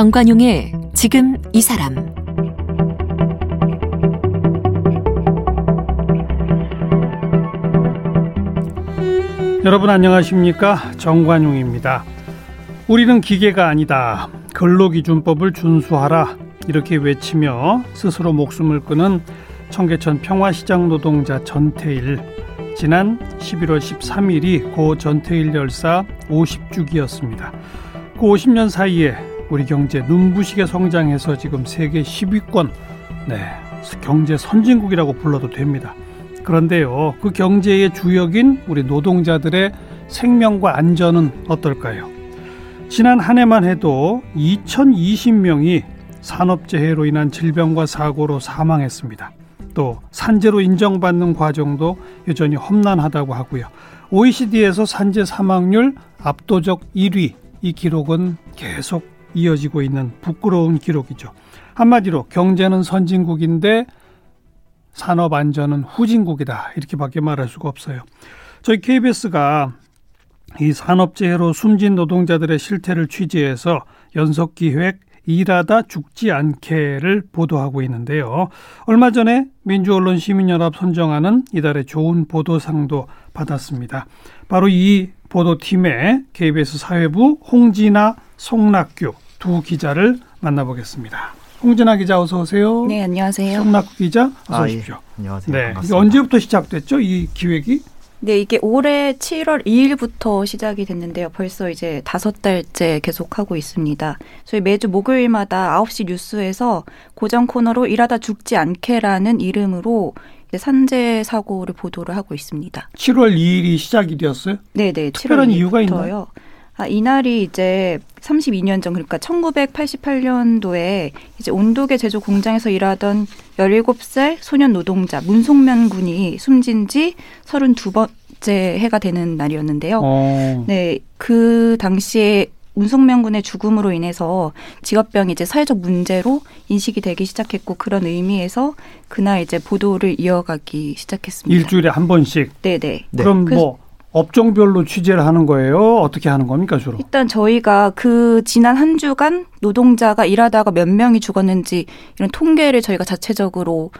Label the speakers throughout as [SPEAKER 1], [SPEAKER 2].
[SPEAKER 1] 정관용의 지금 이 사람
[SPEAKER 2] 여러분 안녕하십니까 정관용입니다. 우리는 기계가 아니다. 근로기준법을 준수하라 이렇게 외치며 스스로 목숨을 끊은 청계천 평화시장 노동자 전태일 지난 11월 13일이 고 전태일 열사 50주기였습니다. 그 50년 사이에 우리 경제 눈부시게 성장해서 지금 세계 10위권 네, 경제 선진국이라고 불러도 됩니다. 그런데요, 그 경제의 주역인 우리 노동자들의 생명과 안전은 어떨까요? 지난 한 해만 해도 2020명이 산업재해로 인한 질병과 사고로 사망했습니다. 또 산재로 인정받는 과정도 여전히 험난하다고 하고요. OECD에서 산재 사망률 압도적 1위 이 기록은 계속 이어지고 있는 부끄러운 기록이죠. 한마디로 경제는 선진국인데 산업 안전은 후진국이다. 이렇게밖에 말할 수가 없어요. 저희 KBS가 이 산업재해로 숨진 노동자들의 실태를 취재해서 연속 기획 일하다 죽지 않게를 보도하고 있는데요. 얼마 전에 민주언론 시민연합 선정하는 이달의 좋은 보도상도 받았습니다. 바로 이 보도팀의 KBS 사회부 홍진아, 송낙규 두 기자를 만나보겠습니다. 홍진아 기자 어서 오세요.
[SPEAKER 3] 네, 안녕하세요.
[SPEAKER 2] 송낙규 기자 어서
[SPEAKER 4] 아,
[SPEAKER 2] 오십시오.
[SPEAKER 4] 예. 안녕하세요.
[SPEAKER 2] 네,
[SPEAKER 4] 반갑습니다.
[SPEAKER 2] 언제부터 시작됐죠? 이 기획이?
[SPEAKER 3] 네, 이게 올해 7월 2일부터 시작이 됐는데요. 벌써 이제 다섯 달째 계속하고 있습니다. 저희 매주 목요일마다 9시 뉴스에서 고정 코너로 일하다 죽지 않게라는 이름으로 산재 사고를 보도를 하고 있습니다.
[SPEAKER 2] 7월 2일이 시작이 되었어요?
[SPEAKER 3] 네, 네.
[SPEAKER 2] 특별한
[SPEAKER 3] 7월
[SPEAKER 2] 이유가
[SPEAKER 3] 2일부터요.
[SPEAKER 2] 있나요?
[SPEAKER 3] 아, 이날이 이제 32년 전 그러니까 1988년도에 이제 온도계 제조 공장에서 일하던 17살 소년 노동자 문송면 군이 숨진 지 32번째 해가 되는 날이었는데요.
[SPEAKER 2] 어.
[SPEAKER 3] 네, 그 당시에 문송면 군의 죽음으로 인해서 직업병이 이제 사회적 문제로 인식이 되기 시작했고 그런 의미에서 그날 이제 보도를 이어가기 시작했습니다.
[SPEAKER 2] 일주일에 한 번씩.
[SPEAKER 3] 네, 네.
[SPEAKER 4] 네.
[SPEAKER 2] 그럼
[SPEAKER 3] 그-
[SPEAKER 2] 뭐 업종별로 취재를 하는 거예요? 어떻게 하는 겁니까 주로?
[SPEAKER 3] 일단 저희가 그 지난 한 주간 노동자가 일하다가 몇 명이 죽었는지 이런 통계를 저희가 자체적으로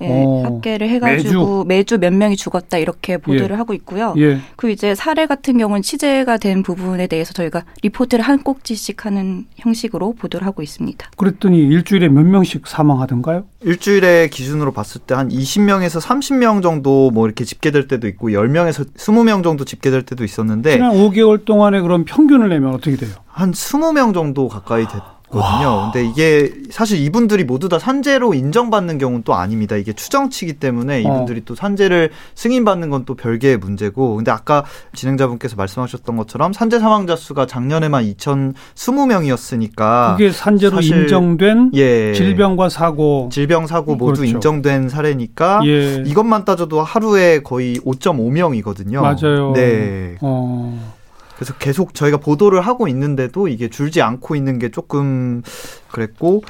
[SPEAKER 3] 예,
[SPEAKER 2] 어,
[SPEAKER 3] 합계를 해가지고 매주. 몇 명이 죽었다 이렇게 보도를
[SPEAKER 2] 예.
[SPEAKER 3] 하고 있고요.
[SPEAKER 2] 예.
[SPEAKER 3] 그 이제 사례 같은 경우는 취재가 된 부분에 대해서 저희가 리포트를 한 꼭지씩 하는 형식으로 보도를 하고 있습니다.
[SPEAKER 2] 그랬더니 일주일에 몇 명씩 사망하던가요?
[SPEAKER 4] 일주일에 기준으로 봤을 때 한 20명에서 30명 정도 뭐 이렇게 집계될 때도 있고 10명에서 20명 정도 집계될 때도 있었는데
[SPEAKER 2] 지난 5개월 동안에 그럼 평균을 내면 어떻게 돼요?
[SPEAKER 4] 한 20명 정도 가까이 됐 거든요. 근데 이게 사실 이분들이 모두 다 산재로 인정받는 경우는 또 아닙니다. 이게 추정치기 때문에 이분들이 또 산재를 승인받는 건 또 별개의 문제고. 근데 아까 진행자분께서 말씀하셨던 것처럼 산재 사망자 수가 작년에만 2,020명이었으니까
[SPEAKER 2] 그게 산재로 인정된
[SPEAKER 4] 예.
[SPEAKER 2] 질병과 사고.
[SPEAKER 4] 질병 사고 모두
[SPEAKER 2] 그렇죠.
[SPEAKER 4] 인정된 사례니까
[SPEAKER 2] 예.
[SPEAKER 4] 이것만 따져도 하루에 거의 5.5명이거든요.
[SPEAKER 2] 맞아요.
[SPEAKER 4] 네.
[SPEAKER 2] 어.
[SPEAKER 4] 그래서 계속 저희가 보도를 하고 있는데도 이게 줄지 않고 있는 게 조금 그랬고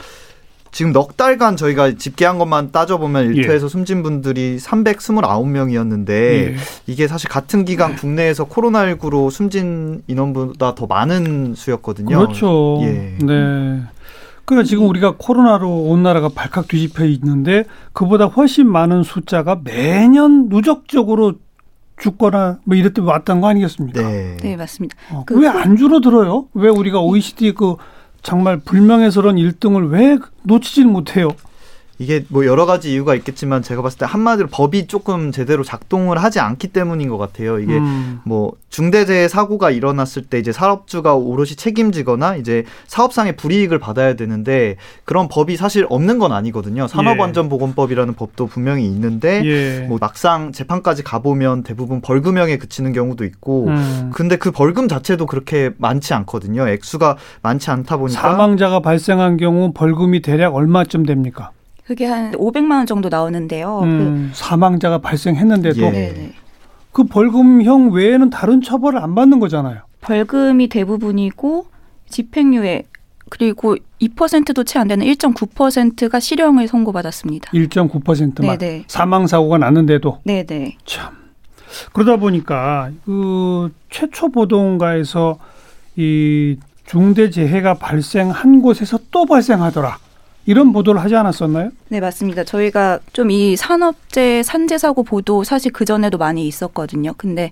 [SPEAKER 4] 지금 넉 달간 저희가 집계한 것만 따져보면 일터에서 숨진 분들이 329명이었는데
[SPEAKER 2] 예.
[SPEAKER 4] 이게 사실 같은 기간 국내에서 코로나19로 숨진 인원보다 더 많은 수였거든요.
[SPEAKER 2] 그렇죠.
[SPEAKER 4] 예.
[SPEAKER 2] 네. 그러니까 지금 우리가 코로나로 온 나라가 발칵 뒤집혀 있는데 그보다 훨씬 많은 숫자가 매년 누적적으로 죽거나 뭐 이럴 때 왔던 거 아니겠습니까?
[SPEAKER 4] 네.
[SPEAKER 3] 네, 맞습니다.
[SPEAKER 2] 어,
[SPEAKER 3] 그
[SPEAKER 2] 왜안 줄어들어요? 왜 우리가 OECD 그 정말 불명예스러운 1등을 왜 놓치질 못해요?
[SPEAKER 4] 이게 뭐 여러 가지 이유가 있겠지만 제가 봤을 때 한마디로 법이 조금 제대로 작동을 하지 않기 때문인 것 같아요. 이게
[SPEAKER 2] 음.
[SPEAKER 4] 뭐 중대재해 사고가 일어났을 때 이제 사업주가 오롯이 책임지거나 이제 사업상의 불이익을 받아야 되는데 그런 법이 사실 없는 건 아니거든요. 산업안전보건법이라는 법도 분명히 있는데
[SPEAKER 2] 예.
[SPEAKER 4] 뭐 막상 재판까지 가보면 대부분 벌금형에 그치는 경우도 있고
[SPEAKER 2] 음.
[SPEAKER 4] 근데 그 벌금 자체도 그렇게 많지 않거든요. 액수가 많지 않다 보니까
[SPEAKER 2] 사망자가 발생한 경우 벌금이 대략 얼마쯤 됩니까?
[SPEAKER 3] 그게 한 500만 원 정도 나오는데요.
[SPEAKER 2] 음, 사망자가 발생했는데도
[SPEAKER 4] 예.
[SPEAKER 3] 그, 네네.
[SPEAKER 2] 그 벌금형 외에는 다른 처벌을 안 받는 거잖아요.
[SPEAKER 3] 벌금이 대부분이고 집행유예 그리고 2%도 채 안 되는 1.9%가 실형을 선고받았습니다.
[SPEAKER 2] 1.9%만
[SPEAKER 3] 네네.
[SPEAKER 2] 사망 사고가 났는데도
[SPEAKER 3] 네네.
[SPEAKER 2] 참 그러다 보니까 그 최초 보도인가에서 이 중대 재해가 발생한 곳에서 또 발생하더라. 이런 보도를 하지 않았었나요?
[SPEAKER 3] 네, 맞습니다. 저희가 좀 이 산업재 산재 사고 보도 사실 그 전에도 많이 있었거든요. 근데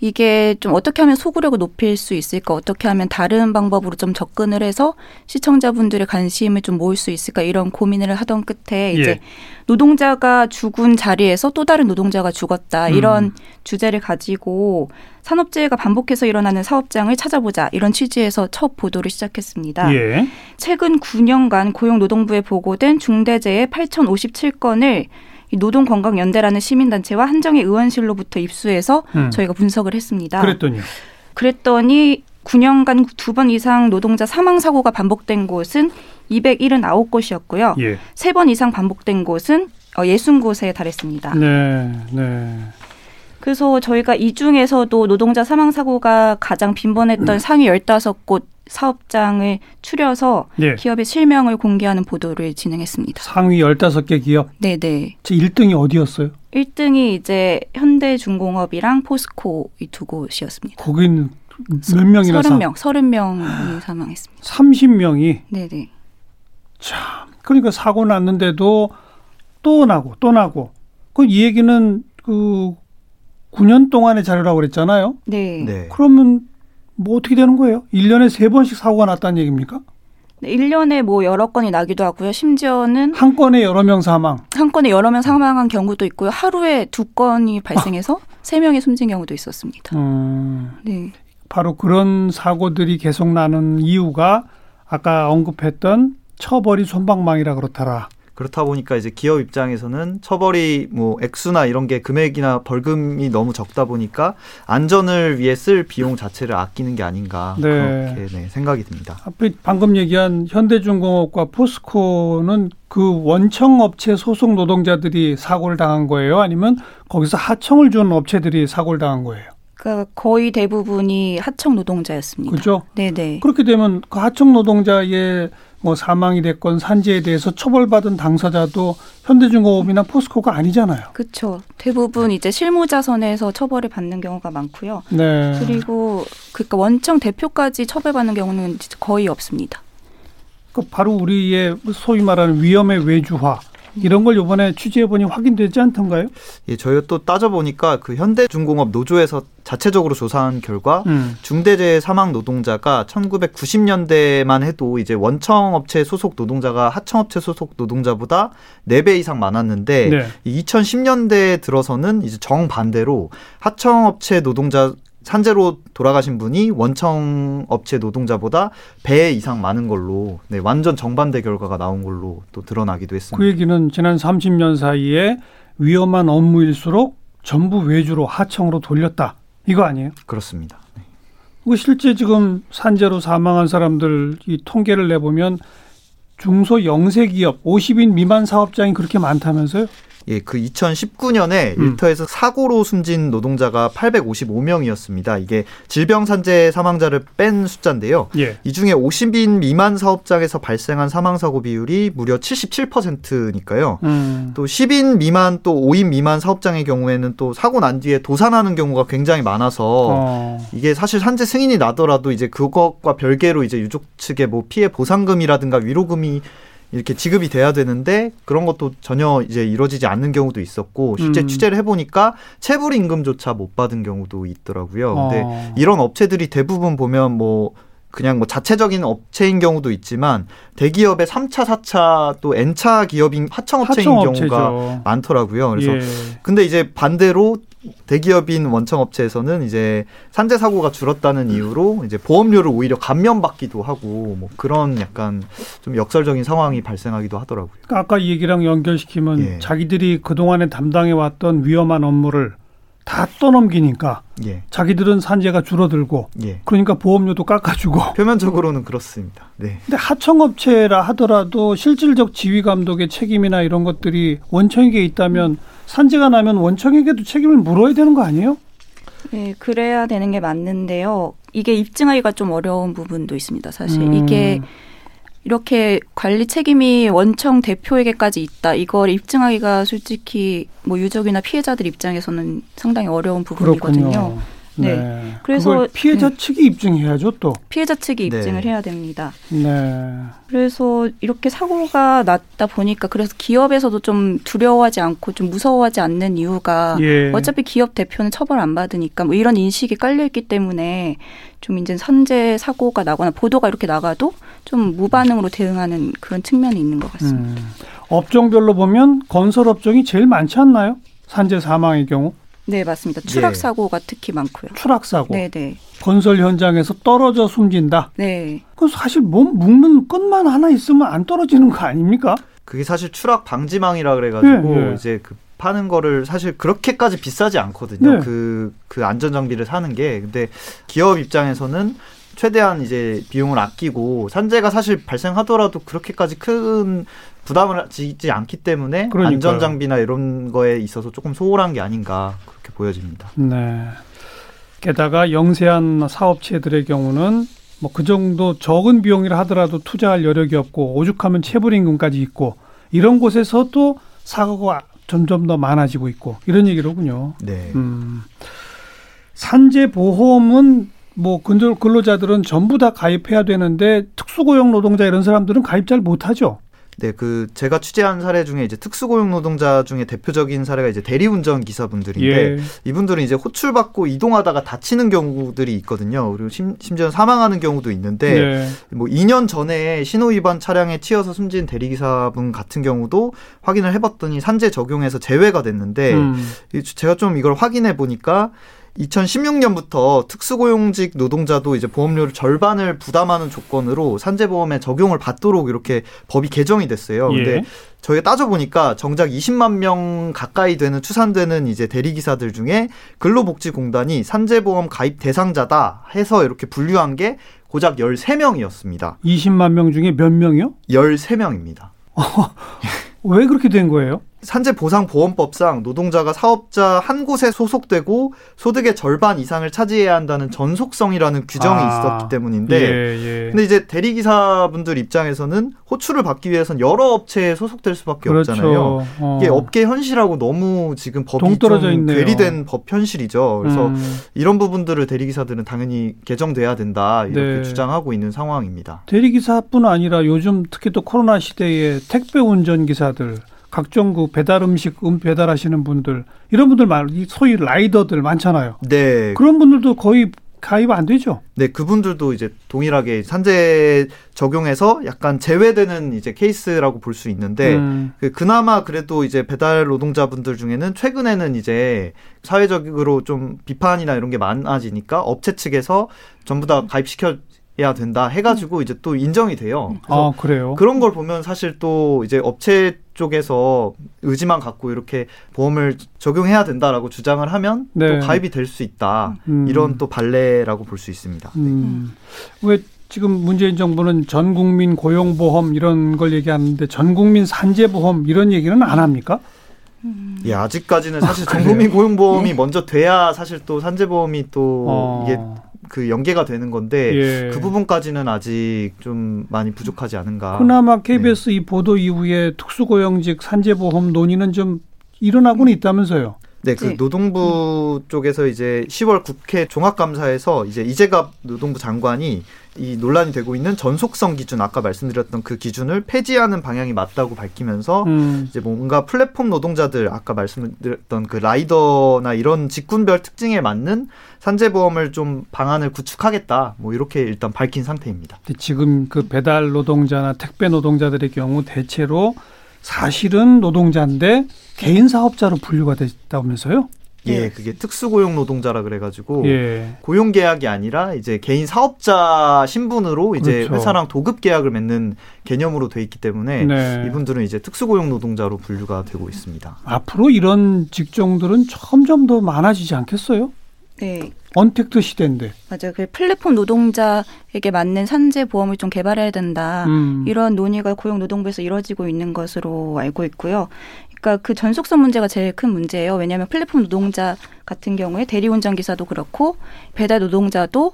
[SPEAKER 3] 이게 좀 어떻게 하면 소구력을 높일 수 있을까? 어떻게 하면 다른 방법으로 좀 접근을 해서 시청자분들의 관심을 좀 모을 수 있을까? 이런 고민을 하던 끝에 이제
[SPEAKER 2] 예.
[SPEAKER 3] 노동자가 죽은 자리에서 또 다른 노동자가 죽었다. 이런
[SPEAKER 2] 음.
[SPEAKER 3] 주제를 가지고 산업재해가 반복해서 일어나는 사업장을 찾아보자. 이런 취지에서 첫 보도를 시작했습니다.
[SPEAKER 2] 예.
[SPEAKER 3] 최근 9년간 고용노동부에 보고된 중대재해 8,057건을 이 노동건강연대라는 시민단체와 한정의 의원실로부터 입수해서
[SPEAKER 2] 음.
[SPEAKER 3] 저희가 분석을 했습니다.
[SPEAKER 2] 그랬더니요.
[SPEAKER 3] 그랬더니 9년간 두 번 이상 노동자 사망 사고가 반복된 곳은 279곳이었고요.
[SPEAKER 2] 예.
[SPEAKER 3] 세번 이상 반복된 곳은 60곳에 달했습니다.
[SPEAKER 2] 네. 네.
[SPEAKER 3] 그래서 저희가 이 중에서도 노동자 사망 사고가 가장 빈번했던 상위 15곳 사업장을 추려서
[SPEAKER 2] 예.
[SPEAKER 3] 기업의 실명을 공개하는 보도를 진행했습니다.
[SPEAKER 2] 상위 15개 기업.
[SPEAKER 3] 네네.
[SPEAKER 2] 제 1등이 어디였어요?
[SPEAKER 3] 1등이 이제 현대중공업이랑 포스코 이 두 곳이었습니다.
[SPEAKER 2] 거긴 몇 명이나 사?
[SPEAKER 3] 30명, 30명이 사망했습니다.
[SPEAKER 2] 30명이
[SPEAKER 3] 네네.
[SPEAKER 2] 참. 그러니까 사고 났는데도 또 나고 또 나고. 그 이 얘기는 그 9년 동안의 자료라고 그랬잖아요.
[SPEAKER 3] 네.
[SPEAKER 4] 네.
[SPEAKER 2] 그러면 뭐 어떻게 되는 거예요? 1년에 세번씩 사고가 났다는 얘기입니까?
[SPEAKER 3] 네, 1년에 뭐 여러 건이 나기도 하고요. 심지어는
[SPEAKER 2] 한 건에 여러 명 사망.
[SPEAKER 3] 한 건에 여러 명 사망한 경우도 있고요. 하루에 두 건이 발생해서 세 명이 숨진 경우도 있었습니다.
[SPEAKER 2] 음,
[SPEAKER 3] 네.
[SPEAKER 2] 바로 그런 사고들이 계속 나는 이유가 아까 언급했던 처벌이 손방망이라 그렇더라.
[SPEAKER 4] 그렇다 보니까 이제 기업 입장에서는 처벌이 뭐 액수나 이런 게 금액이나 벌금이 너무 적다 보니까 안전을 위해 쓸 비용 자체를 아끼는 게 아닌가
[SPEAKER 2] 네.
[SPEAKER 4] 그렇게 네, 생각이 듭니다.
[SPEAKER 2] 앞에 방금 얘기한 현대중공업과 포스코는 그 원청 업체 소속 노동자들이 사고를 당한 거예요? 아니면 거기서 하청을 준 업체들이 사고를 당한 거예요?
[SPEAKER 3] 그러니까 거의 대부분이 하청 노동자였습니다.
[SPEAKER 2] 그렇죠?
[SPEAKER 3] 네네.
[SPEAKER 2] 그렇게 되면 그 하청 노동자의 뭐 사망이 됐건 산재에 대해서 처벌받은 당사자도 현대중공업이나 포스코가 아니잖아요.
[SPEAKER 3] 그렇죠. 대부분 이제 실무자 선에서 처벌을 받는 경우가 많고요.
[SPEAKER 2] 네.
[SPEAKER 3] 그리고 그러니까 원청 대표까지 처벌받는 경우는 거의 없습니다.
[SPEAKER 2] 그 바로 우리의 소위 말하는 위험의 외주화 이런 걸 이번에 취재해 보니 확인되지 않던가요?
[SPEAKER 4] 예, 저희가 또 따져보니까 그 현대중공업 노조에서 자체적으로 조사한 결과
[SPEAKER 2] 음.
[SPEAKER 4] 중대재해 사망 노동자가 1990년대만 해도 이제 원청업체 소속 노동자가 하청업체 소속 노동자보다 4배 이상 많았는데
[SPEAKER 2] 네.
[SPEAKER 4] 2010년대에 들어서는 이제 정반대로 하청업체 노동자 산재로 돌아가신 분이 원청 업체 노동자보다 배 이상 많은 걸로 네, 완전 정반대 결과가 나온 걸로 또 드러나기도
[SPEAKER 2] 그
[SPEAKER 4] 했습니다.
[SPEAKER 2] 얘기는 지난 30년 사이에 위험한 업무일수록 전부 외주로 하청으로 돌렸다. 이거 아니에요?
[SPEAKER 4] 그렇습니다. 네.
[SPEAKER 2] 그 실제 지금 산재로 사망한 사람들 이 통계를 내보면 중소 영세 기업 50인 미만 사업장이 그렇게 많다면서요?
[SPEAKER 4] 예, 그 2019년에
[SPEAKER 2] 음.
[SPEAKER 4] 일터에서 사고로 숨진 노동자가 855명이었습니다. 이게 질병 산재 사망자를 뺀 숫자인데요.
[SPEAKER 2] 예.
[SPEAKER 4] 이 중에 50인 미만 사업장에서 발생한 사망 사고 비율이 무려 77%니까요.
[SPEAKER 2] 음.
[SPEAKER 4] 또 10인 미만 또 5인 미만 사업장의 경우에는 또 사고 난 뒤에 도산하는 경우가 굉장히 많아서
[SPEAKER 2] 어.
[SPEAKER 4] 이게 사실 산재 승인이 나더라도 이제 그것과 별개로 이제 유족 측에 뭐 피해 보상금이라든가 위로금이 이렇게 지급이 돼야 되는데 그런 것도 전혀 이제 이루어지지 않는 경우도 있었고 실제
[SPEAKER 2] 음.
[SPEAKER 4] 취재를 해보니까 체불 임금조차 못 받은 경우도 있더라고요. 근데
[SPEAKER 2] 어.
[SPEAKER 4] 이런 업체들이 대부분 보면 뭐 그냥 뭐 자체적인 업체인 경우도 있지만 대기업의 3차, 4차 또 N차 기업인 하청업체인 경우가
[SPEAKER 2] 하청업체죠.
[SPEAKER 4] 많더라고요. 그래서
[SPEAKER 2] 예.
[SPEAKER 4] 근데 이제 반대로 대기업인 원청 업체에서는 이제 산재 사고가 줄었다는 이유로 이제 보험료를 오히려 감면받기도 하고 뭐 그런 약간 좀 역설적인 상황이 발생하기도 하더라고요.
[SPEAKER 2] 그러니까 아까 이 얘기랑 연결시키면
[SPEAKER 4] 예.
[SPEAKER 2] 자기들이 그동안에 담당해 왔던 위험한 업무를 다 떠넘기니까
[SPEAKER 4] 예,
[SPEAKER 2] 자기들은 산재가 줄어들고
[SPEAKER 4] 예.
[SPEAKER 2] 그러니까 보험료도 깎아주고
[SPEAKER 4] 표면적으로는 그렇습니다. 네.
[SPEAKER 2] 근데 하청업체라 하더라도 실질적 지휘 감독의 책임이나 이런 것들이 원청에게 있다면 산재가 나면 원청에게도 책임을 물어야 되는 거 아니에요?
[SPEAKER 3] 네, 그래야 되는 게 맞는데요. 이게 입증하기가 좀 어려운 부분도 있습니다. 사실
[SPEAKER 2] 음.
[SPEAKER 3] 이게 이렇게 관리 책임이 원청 대표에게까지 있다. 이걸 입증하기가 솔직히 뭐 유족이나 피해자들 입장에서는 상당히 어려운 부분이거든요.
[SPEAKER 2] 그렇군요.
[SPEAKER 3] 네. 그래서
[SPEAKER 2] 그걸 피해자
[SPEAKER 3] 네.
[SPEAKER 2] 측이 입증해야죠, 또.
[SPEAKER 3] 피해자 측이
[SPEAKER 4] 네.
[SPEAKER 3] 입증을 해야 됩니다.
[SPEAKER 2] 네.
[SPEAKER 3] 그래서 이렇게 사고가 났다 보니까 그래서 기업에서도 좀 두려워하지 않고 좀 무서워하지 않는 이유가
[SPEAKER 2] 예.
[SPEAKER 3] 어차피 기업 대표는 처벌 안 받으니까 뭐 이런 인식이 깔려 있기 때문에 좀 이제 선제 사고가 나거나 보도가 이렇게 나가도 좀 무반응으로 대응하는 그런 측면이 있는 것 같습니다.
[SPEAKER 2] 음. 업종별로 보면 건설 업종이 제일 많지 않나요? 산재 사망의 경우
[SPEAKER 3] 네, 맞습니다. 추락
[SPEAKER 4] 예.
[SPEAKER 3] 사고가 특히 많고요.
[SPEAKER 2] 추락 사고,
[SPEAKER 3] 네, 네.
[SPEAKER 2] 건설 현장에서 떨어져 숨진다.
[SPEAKER 3] 네.
[SPEAKER 2] 그 사실 몸 묶는 끈만 하나 있으면 안 떨어지는 거 아닙니까?
[SPEAKER 4] 그게 사실 추락 방지망이라 그래가지고
[SPEAKER 2] 예, 예.
[SPEAKER 4] 이제 그 파는 거를 사실 그렇게까지 비싸지 않거든요.
[SPEAKER 2] 네.
[SPEAKER 4] 그, 그 안전 장비를 사는 게. 근데 기업 입장에서는 최대한 이제 비용을 아끼고 산재가 사실 발생하더라도 그렇게까지 큰 부담을 지지 않기 때문에
[SPEAKER 2] 그러니까요.
[SPEAKER 4] 안전 장비나 이런 거에 있어서 조금 소홀한 게 아닌가 그렇게 보여집니다.
[SPEAKER 2] 네. 게다가 영세한 사업체들의 경우는 뭐 그 정도 적은 비용이라 하더라도 투자할 여력이 없고 오죽하면 체불임금까지 있고 이런 곳에서 또 사고가 점점 더 많아지고 있고 이런 얘기로군요.
[SPEAKER 4] 네.
[SPEAKER 2] 음. 산재 보험은 뭐 근절 근로자들은 전부 다 가입해야 되는데 특수고용 노동자 이런 사람들은 가입 잘 못하죠.
[SPEAKER 4] 네, 그 제가 취재한 사례 중에 이제 특수고용 노동자 중에 대표적인 사례가 이제 대리운전 기사분들인데
[SPEAKER 2] 예.
[SPEAKER 4] 이분들은 이제 호출 받고 이동하다가 다치는 경우들이 있거든요. 그리고 심, 심지어 사망하는 경우도 있는데
[SPEAKER 2] 네.
[SPEAKER 4] 뭐 2년 전에 신호 위반 차량에 치여서 숨진 대리기사분 같은 경우도 확인을 해봤더니 산재 적용에서 제외가 됐는데
[SPEAKER 2] 음.
[SPEAKER 4] 이- 제가 좀 이걸 확인해 보니까 2016년부터 특수고용직 노동자도 이제 보험료를 절반을 부담하는 조건으로 산재보험에 적용을 받도록 이렇게 법이 개정이 됐어요.
[SPEAKER 2] 예.
[SPEAKER 4] 근데 저희가 따져보니까 정작 20만 명 가까이 되는 추산되는 이제 대리기사들 중에 근로복지공단이 산재보험 가입 대상자다 해서 이렇게 분류한 게 고작 13명이었습니다.
[SPEAKER 2] 20만 명 중에 몇 명이요?
[SPEAKER 4] 13명입니다.
[SPEAKER 2] 왜 그렇게 된 거예요?
[SPEAKER 4] 산재 보상 보험법상 노동자가 사업자 한 곳에 소속되고 소득의 절반 이상을 차지해야 한다는 전속성이라는 규정이
[SPEAKER 2] 아,
[SPEAKER 4] 있었기 때문인데
[SPEAKER 2] 예, 예.
[SPEAKER 4] 근데 이제 대리 기사분들 입장에서는 호출을 받기 위해서는 여러 업체에 소속될 수밖에
[SPEAKER 2] 그렇죠.
[SPEAKER 4] 없잖아요.
[SPEAKER 2] 어.
[SPEAKER 4] 이게 업계 현실하고 너무 지금 법이 좀. 괴리된 법 현실이죠. 그래서
[SPEAKER 2] 음.
[SPEAKER 4] 이런 부분들을 대리 기사들은 당연히 개정돼야 된다 이렇게
[SPEAKER 2] 네.
[SPEAKER 4] 주장하고 있는 상황입니다.
[SPEAKER 2] 대리 기사뿐 아니라 요즘 특히 또 코로나 시대에 택배 운전 기사들, 각종 그 배달 음식 음 배달하시는 분들 이런 분들 말, 이 소위 라이더들 많잖아요.
[SPEAKER 4] 네,
[SPEAKER 2] 그런 분들도 거의 가입 안 되죠.
[SPEAKER 4] 네, 그분들도 이제 동일하게 산재 적용해서 약간 제외되는 이제 케이스라고 볼 수 있는데
[SPEAKER 2] 음,
[SPEAKER 4] 그 그나마 그래도 이제 배달 노동자분들 중에는 최근에는 이제 사회적으로 좀 비판이나 이런 게 많아지니까 업체 측에서 전부 다 가입시켜야 된다 해가지고 이제 또 인정이 돼요.
[SPEAKER 2] 아 그래요.
[SPEAKER 4] 그런 걸 보면 사실 또 이제 업체 쪽에서 의지만 갖고 이렇게 보험을 적용해야 된다라고 주장을 하면
[SPEAKER 2] 네.
[SPEAKER 4] 또 가입이 될 수 있다.
[SPEAKER 2] 음.
[SPEAKER 4] 이런 또 발레라고 볼 수 있습니다.
[SPEAKER 2] 음, 왜 지금 문재인 정부는 전 국민 고용보험 이런 걸 얘기하는데 전 국민 산재보험 이런 얘기는 안 합니까?
[SPEAKER 4] 예, 아직까지는 사실
[SPEAKER 2] 그래요?
[SPEAKER 4] 전국민 고용보험이 먼저 돼야 사실 또 산재보험이 또
[SPEAKER 2] 어,
[SPEAKER 4] 이게 그 연계가 되는 건데
[SPEAKER 2] 예.
[SPEAKER 4] 그 부분까지는 아직 좀 많이 부족하지 않은가.
[SPEAKER 2] 그나마 KBS 이 보도 이후에 특수고용직 산재보험 논의는 좀 일어나고는 있다면서요.
[SPEAKER 4] 네, 그
[SPEAKER 3] 네.
[SPEAKER 4] 노동부 쪽에서 이제 10월 국회 종합감사에서 이제 이재갑 노동부 장관이 이 논란이 되고 있는 전속성 기준 아까 말씀드렸던 그 기준을 폐지하는 방향이 맞다고 밝히면서
[SPEAKER 2] 음,
[SPEAKER 4] 이제 뭔가 플랫폼 노동자들 아까 말씀드렸던 그 라이더나 이런 직군별 특징에 맞는 산재보험을 좀 방안을 구축하겠다 뭐 이렇게 일단 밝힌 상태입니다.
[SPEAKER 2] 근데 지금 그 배달 노동자나 택배 노동자들의 경우 대체로 사실은 노동자인데 개인 사업자로 분류가 됐다면서요?
[SPEAKER 4] 예,
[SPEAKER 3] 네.
[SPEAKER 4] 그게 특수고용 노동자라 그래가지고
[SPEAKER 2] 예.
[SPEAKER 4] 고용 계약이 아니라 이제 개인 사업자 신분으로 이제
[SPEAKER 2] 그렇죠.
[SPEAKER 4] 회사랑 도급 계약을 맺는 개념으로 돼 있기 때문에
[SPEAKER 2] 네.
[SPEAKER 4] 이분들은 이제 특수고용 노동자로 분류가 되고 있습니다.
[SPEAKER 2] 앞으로 이런 직종들은 점점 더 많아지지 않겠어요?
[SPEAKER 3] 네,
[SPEAKER 2] 언택트 시대인데.
[SPEAKER 3] 맞아요. 그 플랫폼 노동자에게 맞는 산재 보험을 좀 개발해야 된다.
[SPEAKER 2] 음.
[SPEAKER 3] 이런 논의가 고용노동부에서 이루어지고 있는 것으로 알고 있고요. 그러니까 그 전속성 문제가 제일 큰 문제예요. 왜냐하면 플랫폼 노동자 같은 경우에 대리운전 기사도 그렇고 배달 노동자도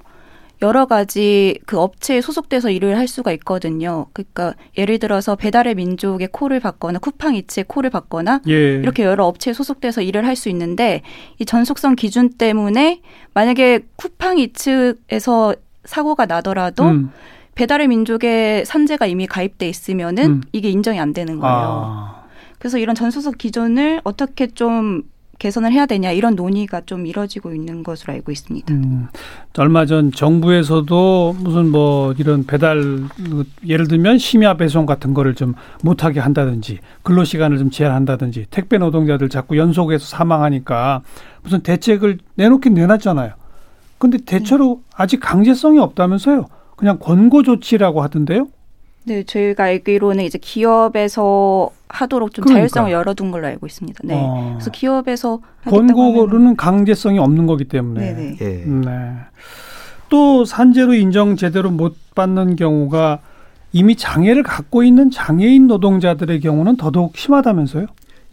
[SPEAKER 3] 여러 가지 그 업체에 소속돼서 일을 할 수가 있거든요. 그러니까 예를 들어서 배달의 민족의 콜을 받거나 쿠팡 이츠의 콜을 받거나
[SPEAKER 2] 예.
[SPEAKER 3] 이렇게 여러 업체에 소속돼서 일을 할 수 있는데 이 전속성 기준 때문에 만약에 쿠팡 이츠에서 사고가 나더라도
[SPEAKER 2] 음.
[SPEAKER 3] 배달의 민족의 산재가 이미 가입돼 있으면은
[SPEAKER 2] 음.
[SPEAKER 3] 이게 인정이 안 되는 거예요.
[SPEAKER 2] 아.
[SPEAKER 3] 그래서 이런 전수석 기준을 어떻게 좀 개선을 해야 되냐 이런 논의가 좀 이뤄지고 있는 것으로 알고 있습니다.
[SPEAKER 2] 음, 얼마 전 정부에서도 무슨 뭐 이런 배달 예를 들면 심야 배송 같은 거를 좀 못하게 한다든지 근로 시간을 좀 제한한다든지 택배 노동자들 자꾸 연속해서 사망하니까 무슨 대책을 내놓긴 내놨잖아요. 근데 대체로 아직 강제성이 없다면서요? 그냥 권고 조치라고 하던데요?
[SPEAKER 3] 네, 저희가 알기로는 이제 기업에서 하도록 좀
[SPEAKER 2] 그러니까요.
[SPEAKER 3] 자율성을 열어둔 걸로 알고 있습니다. 네.
[SPEAKER 2] 어.
[SPEAKER 3] 그래서 기업에서
[SPEAKER 2] 권고로는 강제성이 없는 거기 때문에.
[SPEAKER 3] 네네.
[SPEAKER 4] 예.
[SPEAKER 2] 네. 또 산재로 인정 제대로 못 받는 경우가 이미 장애를 갖고 있는 장애인 노동자들의 경우는 더더욱 심하다면서요?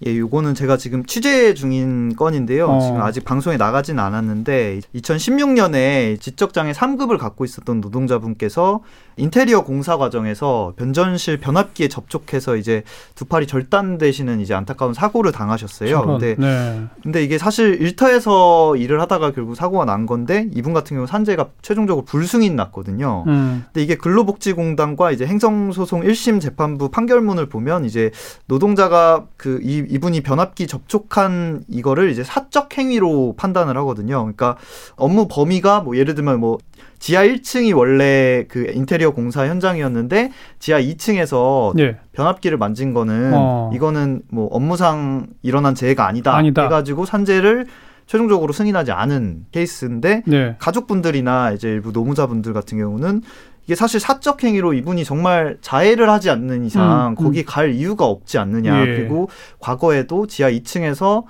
[SPEAKER 4] 예, 요거는 제가 지금 취재 중인 건인데요.
[SPEAKER 2] 어.
[SPEAKER 4] 지금 아직 방송에 나가진 않았는데 2016년에 지적장애 3급을 갖고 있었던 노동자분께서 인테리어 공사 과정에서 변전실 변압기에 접촉해서 이제 두 팔이 절단되시는 이제 안타까운 사고를 당하셨어요.
[SPEAKER 2] 저런.
[SPEAKER 4] 근데
[SPEAKER 2] 네.
[SPEAKER 4] 근데 이게 사실 일터에서 일을 하다가 결국 사고가 난 건데 이분 같은 경우 산재가 최종적으로 불승인 났거든요.
[SPEAKER 2] 음.
[SPEAKER 4] 근데 이게 근로복지공단과 이제 행정소송 1심 재판부 판결문을 보면 이제 노동자가 그 이, 이분이 변압기 접촉한 이거를 이제 사적 행위로 판단을 하거든요. 그러니까 업무 범위가 뭐 예를 들면 뭐 지하 1층이 원래 그 인테리어 공사 현장이었는데 지하 2층에서
[SPEAKER 2] 예.
[SPEAKER 4] 변압기를 만진 거는
[SPEAKER 2] 어.
[SPEAKER 4] 이거는 뭐 업무상 일어난 재해가 아니다,
[SPEAKER 2] 아니다.
[SPEAKER 4] 해가지고 산재를 최종적으로 승인하지 않은 케이스인데
[SPEAKER 2] 네.
[SPEAKER 4] 가족분들이나 이제 일부 노무자분들 같은 경우는 이게 사실 사적 행위로 이분이 정말 자해를 하지 않는 이상
[SPEAKER 2] 음,
[SPEAKER 4] 거기 갈 이유가 없지 않느냐.
[SPEAKER 2] 예.
[SPEAKER 4] 그리고 과거에도 지하 2층에서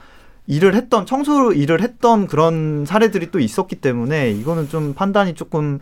[SPEAKER 4] 일을 했던 청소 일을 했던 그런 사례들이 또 있었기 때문에 이거는 좀 판단이 조금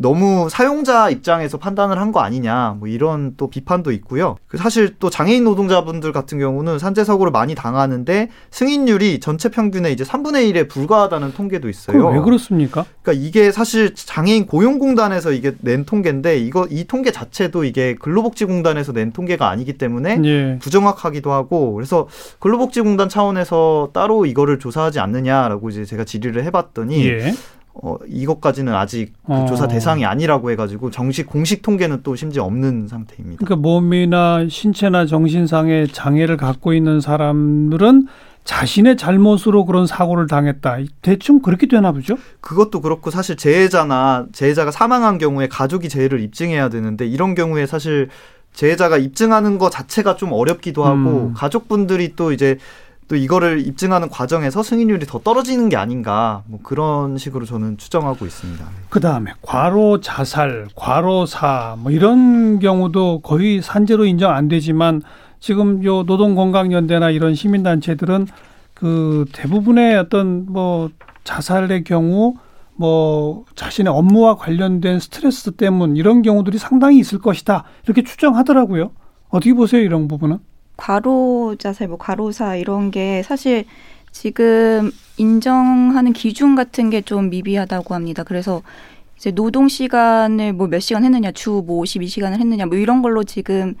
[SPEAKER 4] 너무 사용자 입장에서 판단을 한 거 아니냐 뭐 이런 또 비판도 있고요. 그 사실 또 장애인 노동자분들 같은 경우는 산재 사고를 많이 당하는데 승인율이 전체 평균의 이제 3분의 1에 불과하다는 통계도 있어요.
[SPEAKER 2] 왜 그렇습니까?
[SPEAKER 4] 그러니까 이게 사실 장애인 고용공단에서 이게 낸 통계인데 이거 이 통계 자체도 이게 근로복지공단에서 낸 통계가 아니기 때문에
[SPEAKER 2] 예.
[SPEAKER 4] 부정확하기도 하고 그래서 근로복지공단 차원에서 따로 이거를 조사하지 않느냐라고 이제 제가 질의를 해봤더니
[SPEAKER 2] 예.
[SPEAKER 4] 어, 이것까지는 아직 그
[SPEAKER 2] 어.
[SPEAKER 4] 조사 대상이 아니라고 해가지고 정식 공식 통계는 또 심지어 없는 상태입니다.
[SPEAKER 2] 그러니까 몸이나 신체나 정신상의 장애를 갖고 있는 사람들은 자신의 잘못으로 그런 사고를 당했다. 대충 그렇게 되나 보죠?
[SPEAKER 4] 그것도 그렇고 사실 재해자나 재해자가 사망한 경우에 가족이 재해를 입증해야 되는데 이런 경우에 사실 재해자가 입증하는 것 자체가 좀 어렵기도 하고
[SPEAKER 2] 음.
[SPEAKER 4] 가족분들이 또 이제 또 이거를 입증하는 과정에서 승인율이 더 떨어지는 게 아닌가 뭐 그런 식으로 저는 추정하고 있습니다.
[SPEAKER 2] 그 다음에 과로 자살, 과로사 뭐 이런 경우도 거의 산재로 인정 안 되지만 지금 요 노동건강연대나 이런 시민단체들은 그 대부분의 어떤 뭐 자살의 경우 뭐 자신의 업무와 관련된 스트레스 때문 이런 경우들이 상당히 있을 것이다 이렇게 추정하더라고요. 어떻게 보세요 이런 부분은?
[SPEAKER 3] 과로 자살, 뭐 과로사 이런 게 사실 지금 인정하는 기준 같은 게 좀 미비하다고 합니다. 그래서 이제 노동 시간을 뭐 몇 시간 했느냐, 주 뭐 52시간을 했느냐, 뭐 이런 걸로 지금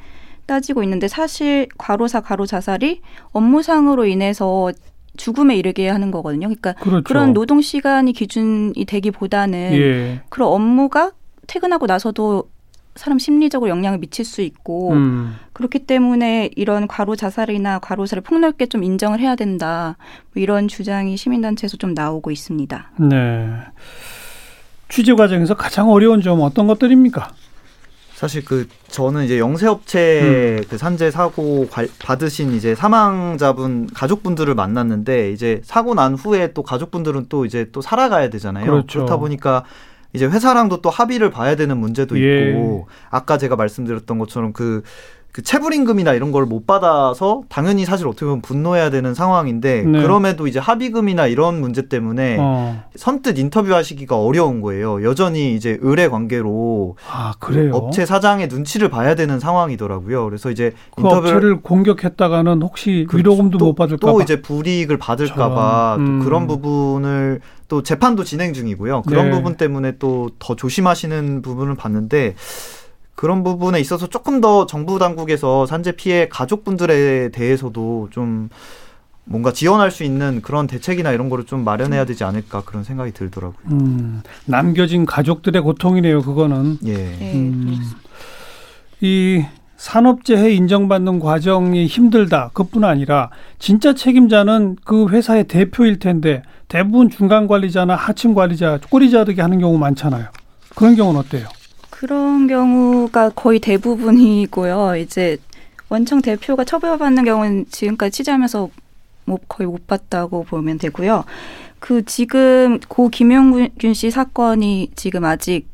[SPEAKER 3] 따지고 있는데 사실 과로사, 과로 자살이 업무상으로 인해서 죽음에 이르게 하는 거거든요. 그러니까
[SPEAKER 2] 그렇죠.
[SPEAKER 3] 그런 노동 시간이 기준이 되기보다는
[SPEAKER 2] 예.
[SPEAKER 3] 그런 업무가 퇴근하고 나서도 사람 심리적으로 영향을 미칠 수 있고
[SPEAKER 2] 음.
[SPEAKER 3] 그렇기 때문에 이런 과로 자살이나 과로사를 폭넓게 좀 인정을 해야 된다. 뭐 이런 주장이 시민단체에서 좀 나오고 있습니다.
[SPEAKER 2] 네. 취재 과정에서 가장 어려운 점 어떤 것들입니까?
[SPEAKER 4] 사실 그 저는 이제 영세업체
[SPEAKER 2] 음.
[SPEAKER 4] 그 산재 사고 관- 받으신 이제 사망자분 가족분들을 만났는데 이제 사고 난 후에 또 가족분들은 또 이제 또 살아가야 되잖아요.
[SPEAKER 2] 그렇죠.
[SPEAKER 4] 그렇다 보니까 이제 회사랑도 또 합의를 봐야 되는 문제도
[SPEAKER 2] 예.
[SPEAKER 4] 있고 아까 제가 말씀드렸던 것처럼 그 그 체불임금이나 이런 걸 못 받아서 당연히 사실 어떻게 보면 분노해야 되는 상황인데
[SPEAKER 2] 네.
[SPEAKER 4] 그럼에도 이제 합의금이나 이런 문제 때문에
[SPEAKER 2] 어.
[SPEAKER 4] 선뜻 인터뷰하시기가 어려운 거예요. 여전히 이제 의뢰 관계로
[SPEAKER 2] 아 그래요.
[SPEAKER 4] 업체 사장의 눈치를 봐야 되는 상황이더라고요. 그래서 이제
[SPEAKER 2] 그
[SPEAKER 4] 인터뷰를
[SPEAKER 2] 업체를 공격했다가는 혹시
[SPEAKER 4] 그
[SPEAKER 2] 위로금도
[SPEAKER 4] 또,
[SPEAKER 2] 못 받을까
[SPEAKER 4] 또
[SPEAKER 2] 봐.
[SPEAKER 4] 이제 불이익을 받을까봐
[SPEAKER 2] 저런, 음.
[SPEAKER 4] 또 그런 부분을 또 재판도 진행 중이고요. 그런
[SPEAKER 2] 네.
[SPEAKER 4] 부분 때문에 또 더 조심하시는 부분을 봤는데 그런 부분에 있어서 조금 더 정부 당국에서 산재 피해 가족분들에 대해서도 좀 뭔가 지원할 수 있는 그런 대책이나 이런 거를 좀 마련해야 되지 않을까 그런 생각이 들더라고요.
[SPEAKER 2] 음, 남겨진 가족들의 고통이네요. 그거는
[SPEAKER 4] 예.
[SPEAKER 3] 네,
[SPEAKER 2] 음. 이 산업재해 인정받는 과정이 힘들다. 그뿐 아니라 진짜 책임자는 그 회사의 대표일 텐데 대부분 중간 관리자나 하층 관리자 꼬리자르기 하는 경우 많잖아요. 그런 경우는 어때요?
[SPEAKER 3] 그런 경우가 거의 대부분이고요. 이제 원청 대표가 처벌받는 경우는 지금까지 취재하면서 뭐 거의 못 봤다고 보면 되고요. 그 지금 고 김용균 씨 사건이 지금 아직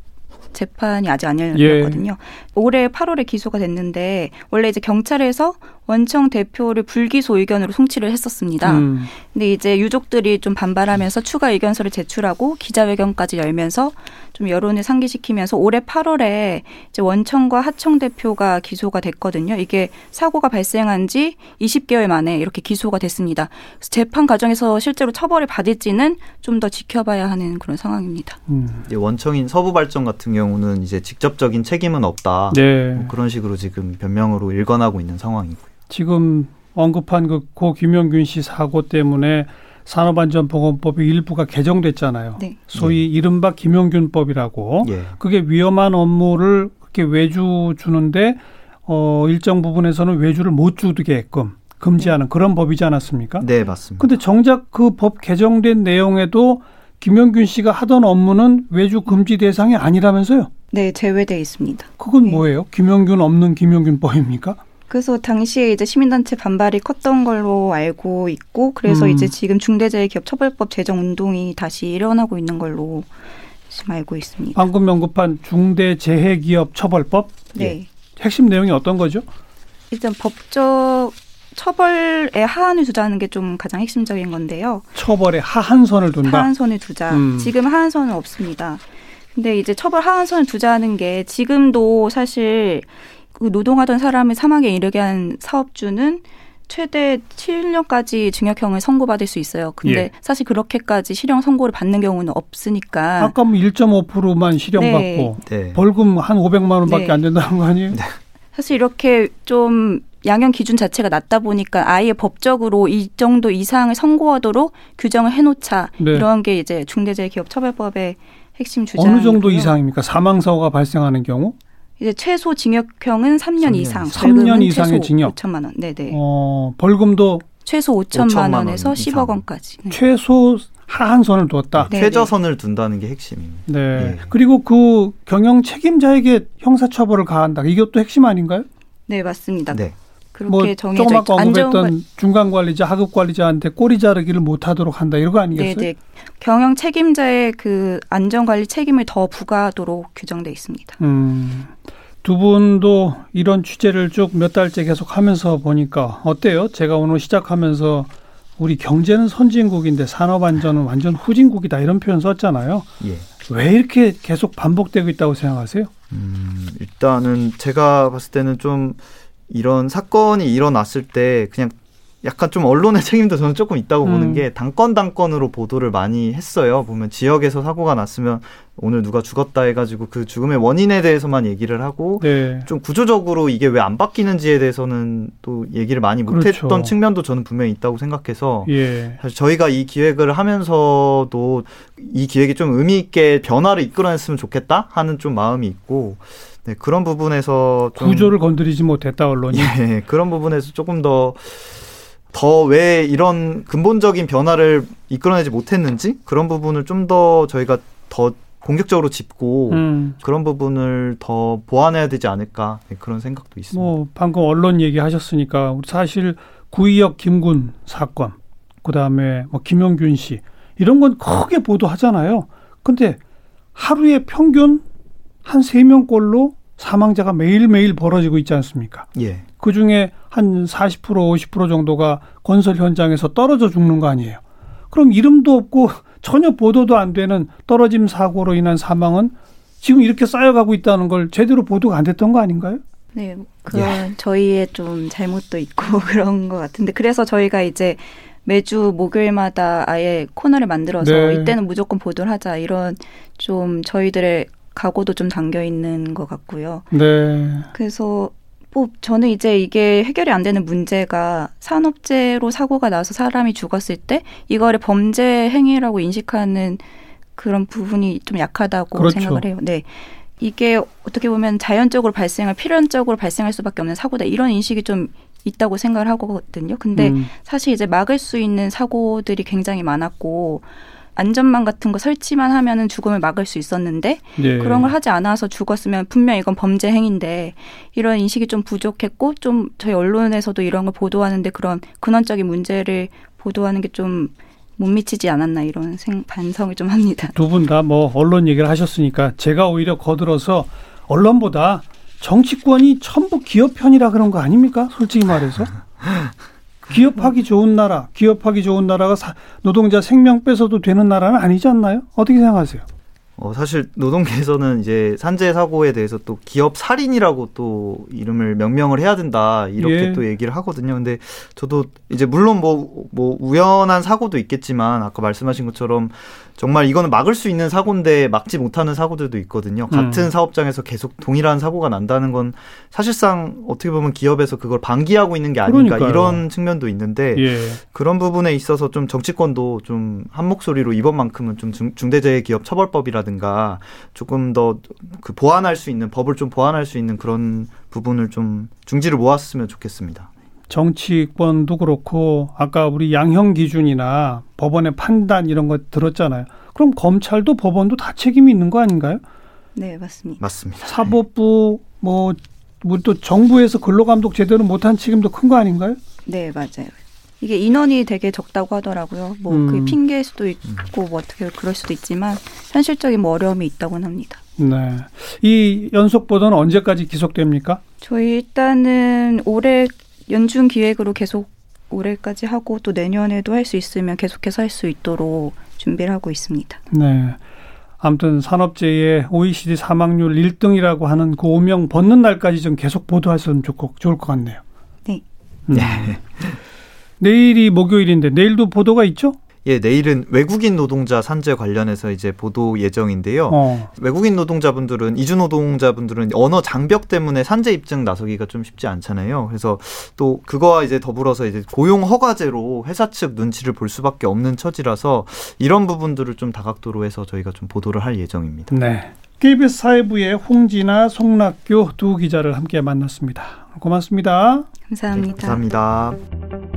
[SPEAKER 3] 재판이 아직 안 열렸거든요. 올해 8월에 기소가 됐는데 원래 이제 경찰에서 원청 대표를 불기소 의견으로 송치를 했었습니다.
[SPEAKER 2] 음,
[SPEAKER 3] 근데 이제 유족들이 좀 반발하면서 추가 의견서를 제출하고 기자회견까지 열면서 좀 여론을 상기시키면서 올해 8월에 이제 원청과 하청 대표가 기소가 됐거든요. 이게 사고가 발생한 지 20개월 만에 이렇게 기소가 됐습니다. 그래서 재판 과정에서 실제로 처벌을 받을지는 좀 더 지켜봐야 하는 그런 상황입니다.
[SPEAKER 2] 음.
[SPEAKER 4] 이제 원청인 서부발전 같은 경우는 이제 직접적인 책임은 없다.
[SPEAKER 2] 네.
[SPEAKER 4] 뭐 그런 식으로 지금 변명으로 일관하고 있는 상황이고요.
[SPEAKER 2] 지금 언급한 그 고 김용균 씨 사고 때문에 산업안전보건법이 일부가 개정됐잖아요.
[SPEAKER 3] 네.
[SPEAKER 2] 소위 이른바 김용균법이라고.
[SPEAKER 4] 예.
[SPEAKER 2] 그게 위험한 업무를 그렇게 외주 주는데 어 일정 부분에서는 외주를 못 주게끔 금지하는 그런 법이지 않았습니까?
[SPEAKER 4] 네, 맞습니다.
[SPEAKER 2] 근데 정작 그 법 개정된 내용에도 김용균 씨가 하던 업무는 외주 금지 대상이 아니라면서요?
[SPEAKER 3] 네, 제외돼 있습니다.
[SPEAKER 2] 그건
[SPEAKER 3] 네.
[SPEAKER 2] 뭐예요? 김용균 없는 김용균법입니까?
[SPEAKER 3] 그래서 당시에 이제 시민단체 반발이 컸던 걸로 알고 있고 그래서
[SPEAKER 2] 음.
[SPEAKER 3] 이제 지금 중대재해기업처벌법 제정 운동이 다시 일어나고 있는 걸로 지금 알고 있습니다.
[SPEAKER 2] 방금 언급한 중대재해기업 처벌법
[SPEAKER 3] 네.
[SPEAKER 2] 핵심 내용이 어떤 거죠?
[SPEAKER 3] 일단 법적 처벌에 하한을 두자는 게 좀 가장 핵심적인 건데요.
[SPEAKER 2] 처벌에 하한선을 둔다.
[SPEAKER 3] 하한선을 두자.
[SPEAKER 2] 음.
[SPEAKER 3] 지금 하한선은 없습니다. 근데 이제 처벌 하한선을 두자는 게 지금도 사실 그 노동하던 사람을 사망에 이르게 한 사업주는 최대 7년까지 징역형을 선고받을 수 있어요. 근데
[SPEAKER 2] 예.
[SPEAKER 3] 사실 그렇게까지 실형 선고를 받는 경우는 없으니까.
[SPEAKER 2] 아까 뭐 1.5%만 실형받고
[SPEAKER 3] 네.
[SPEAKER 4] 네.
[SPEAKER 2] 벌금 한 500만 원밖에
[SPEAKER 3] 네.
[SPEAKER 2] 안 된다는 거 아니에요?
[SPEAKER 3] 사실 이렇게 좀 양형 기준 자체가 낮다 보니까 아예 법적으로 이 정도 이상을 선고하도록 규정을 해놓자
[SPEAKER 2] 네.
[SPEAKER 3] 이런 게 이제 중대재해기업처벌법의 핵심 주장.
[SPEAKER 2] 어느 정도 이상입니까? 사망 사고가 발생하는 경우?
[SPEAKER 3] 이제 최소 징역형은 3년,
[SPEAKER 4] 3년
[SPEAKER 3] 이상,
[SPEAKER 4] 이상.
[SPEAKER 2] 삼년
[SPEAKER 3] 벌금은
[SPEAKER 2] 이상의
[SPEAKER 3] 최소
[SPEAKER 2] 징역.
[SPEAKER 3] 5천만 원. 네 네.
[SPEAKER 2] 어, 벌금도
[SPEAKER 3] 최소 5천만,
[SPEAKER 4] 5천만
[SPEAKER 3] 원에서
[SPEAKER 4] 원
[SPEAKER 3] 10억
[SPEAKER 4] 이상.
[SPEAKER 3] 원까지. 네.
[SPEAKER 2] 최소 하한선을 두었다.
[SPEAKER 3] 네.
[SPEAKER 4] 최저선을 둔다는 게 핵심입니다.
[SPEAKER 2] 네.
[SPEAKER 4] 예.
[SPEAKER 2] 그리고 그 경영 책임자에게 형사처벌을 가한다. 이것도 핵심 아닌가요?
[SPEAKER 3] 네, 맞습니다.
[SPEAKER 4] 네.
[SPEAKER 3] 그렇게
[SPEAKER 2] 뭐
[SPEAKER 3] 정해져
[SPEAKER 2] 조금. 아까
[SPEAKER 3] 안전
[SPEAKER 2] 언급했던 중간 관리자, 하급 관리자한테 꼬리 자르기를 못하도록 한다. 이런 거 아니겠어요?
[SPEAKER 3] 네네. 경영 책임자의 그 안전관리 책임을 더 부과하도록 규정돼 있습니다.
[SPEAKER 2] 음, 두 분도 이런 취재를 쭉 몇 달째 계속 하면서 보니까 어때요? 제가 오늘 시작하면서 우리 경제는 선진국인데 산업 안전은 완전 후진국이다 이런 표현 썼잖아요.
[SPEAKER 4] 예.
[SPEAKER 2] 왜 이렇게 계속 반복되고 있다고 생각하세요?
[SPEAKER 4] 음, 일단은 제가 봤을 때는 좀 이런 사건이 일어났을 때 그냥 약간 좀 언론의 책임도 저는 조금 있다고
[SPEAKER 2] 음.
[SPEAKER 4] 보는 게 단건 단건으로 보도를 많이 했어요. 보면 지역에서 사고가 났으면 오늘 누가 죽었다 해가지고 그 죽음의 원인에 대해서만 얘기를 하고
[SPEAKER 2] 네.
[SPEAKER 4] 좀 구조적으로 이게 왜 안 바뀌는지에 대해서는 또 얘기를 많이 못했던
[SPEAKER 2] 그렇죠.
[SPEAKER 4] 측면도 저는 분명히 있다고 생각해서
[SPEAKER 2] 예.
[SPEAKER 4] 사실 저희가 이 기획을 하면서도 이 기획이 좀 의미 있게 변화를 이끌어냈으면 좋겠다 하는 좀 마음이 있고 네, 그런 부분에서 좀
[SPEAKER 2] 구조를 건드리지 못했다 언론이.
[SPEAKER 4] 예, 그런 부분에서 조금 더 더 왜 이런 근본적인 변화를 이끌어내지 못했는지 그런 부분을 좀 더 저희가 더 공격적으로 짚고
[SPEAKER 2] 음.
[SPEAKER 4] 그런 부분을 더 보완해야 되지 않을까 네, 그런 생각도 있습니다.
[SPEAKER 2] 뭐 방금 언론 얘기하셨으니까 사실 구의역 김군 사건, 그다음에 뭐 김용균 씨 이런 건 크게 보도하잖아요. 근데 하루에 평균 한 세 명꼴로 사망자가 매일매일 벌어지고 있지 않습니까?
[SPEAKER 4] 예.
[SPEAKER 2] 그 중에 한 40% 50% 정도가 건설 현장에서 떨어져 죽는 거 아니에요. 그럼 이름도 없고 전혀 보도도 안 되는 떨어짐 사고로 인한 사망은 지금 이렇게 쌓여가고 있다는 걸 제대로 보도가 안 됐던 거 아닌가요?
[SPEAKER 3] 네, 그건 저희의 좀 잘못도 있고 그런 것 같은데 그래서 저희가 이제 매주 목요일마다 아예 코너를 만들어서
[SPEAKER 2] 네.
[SPEAKER 3] 이때는 무조건 보도를 하자 이런 좀 저희들의 각오도 좀 담겨 있는 것 같고요.
[SPEAKER 2] 네.
[SPEAKER 3] 그래서 뭐 저는 이제 이게 해결이 안 되는 문제가 산업재해로 사고가 나서 사람이 죽었을 때 이거를 범죄 행위라고 인식하는 그런 부분이 좀 약하다고
[SPEAKER 2] 그렇죠.
[SPEAKER 3] 생각을 해요. 네. 이게 어떻게 보면 자연적으로 발생할 필연적으로 발생할 수밖에 없는 사고다 이런 인식이 좀 있다고 생각을 하거든요. 근데
[SPEAKER 2] 음.
[SPEAKER 3] 사실 이제 막을 수 있는 사고들이 굉장히 많았고 안전망 같은 거 설치만 하면은 죽음을 막을 수 있었는데
[SPEAKER 2] 예.
[SPEAKER 3] 그런 걸 하지 않아서 죽었으면 분명 이건 범죄 행위인데 이런 인식이 좀 부족했고 좀 저희 언론에서도 이런 걸 보도하는데 그런 근원적인 문제를 보도하는 게 좀 못 미치지 않았나 이런 생, 반성을 좀 합니다.
[SPEAKER 2] 두 분 다 뭐 언론 얘기를 하셨으니까 제가 오히려 거들어서 언론보다 정치권이 전부 기업 편이라 그런 거 아닙니까? 솔직히 말해서. 기업하기 좋은 나라, 기업하기 좋은 나라가 사- 노동자 생명 뺏어도 되는 나라는 아니지 않나요? 어떻게 생각하세요?
[SPEAKER 4] 어, 사실 노동계에서는 이제 산재 사고에 대해서 또 기업 살인이라고 또 이름을 명명을 해야 된다 이렇게
[SPEAKER 2] 예.
[SPEAKER 4] 또 얘기를 하거든요. 근데 저도 이제 물론 뭐, 뭐 우연한 사고도 있겠지만 아까 말씀하신 것처럼 정말 이거는 막을 수 있는 사고인데 막지 못하는 사고들도 있거든요. 같은
[SPEAKER 2] 음.
[SPEAKER 4] 사업장에서 계속 동일한 사고가 난다는 건 사실상 어떻게 보면 기업에서 그걸 방기하고 있는 게 아닌가
[SPEAKER 2] 그러니까요.
[SPEAKER 4] 이런 측면도 있는데
[SPEAKER 2] 예.
[SPEAKER 4] 그런 부분에 있어서 좀 정치권도 좀 한 목소리로 이번만큼은 좀 중- 중대재해기업 처벌법이라 든가 조금 더 그 보완할 수 있는 법을 좀 보완할 수 있는 그런 부분을 좀 중지를 모았으면 좋겠습니다.
[SPEAKER 2] 정치권도 그렇고 아까 우리 양형 기준이나 법원의 판단 이런 거 들었잖아요. 그럼 검찰도 법원도 다 책임이 있는 거 아닌가요?
[SPEAKER 3] 네, 맞습니다.
[SPEAKER 4] 맞습니다.
[SPEAKER 2] 사법부 뭐 뭐 또 정부에서 근로감독 제대로 못한 책임도 큰 거 아닌가요?
[SPEAKER 3] 네, 맞아요. 이게 인원이 되게 적다고 하더라고요. 뭐
[SPEAKER 2] 음.
[SPEAKER 3] 그게 핑계일 수도 있고 뭐 어떻게 그럴 수도 있지만 현실적인 뭐 어려움이 있다고는 합니다.
[SPEAKER 2] 네. 이 연속 보도는 언제까지 기속됩니까?
[SPEAKER 3] 저희 일단은 올해 연중 기획으로 계속 올해까지 하고 또 내년에도 할 수 있으면 계속해서 할 수 있도록 준비를 하고 있습니다.
[SPEAKER 2] 네. 아무튼 산업재해 OECD 사망률 1등이라고 하는 그 오명 벗는 날까지 좀 계속 보도했으면 좋고 좋을 것 같네요.
[SPEAKER 3] 네.
[SPEAKER 2] 음. 내일이 목요일인데 내일도 보도가 있죠?
[SPEAKER 4] 예, 내일은 외국인 노동자 산재 관련해서 이제 보도 예정인데요.
[SPEAKER 2] 어.
[SPEAKER 4] 외국인 노동자분들은 이주 노동자분들은 언어 장벽 때문에 산재 입증 나서기가 좀 쉽지 않잖아요. 그래서 또 그거와 이제 더불어서 이제 고용 허가제로 회사 측 눈치를 볼 수밖에 없는 처지라서 이런 부분들을 좀 다각도로 해서 저희가 좀 보도를 할 예정입니다.
[SPEAKER 2] 네. KBS 사회부의 홍진아 송락교 두 기자를 함께 만났습니다. 고맙습니다.
[SPEAKER 3] 감사합니다.
[SPEAKER 4] 감사합니다.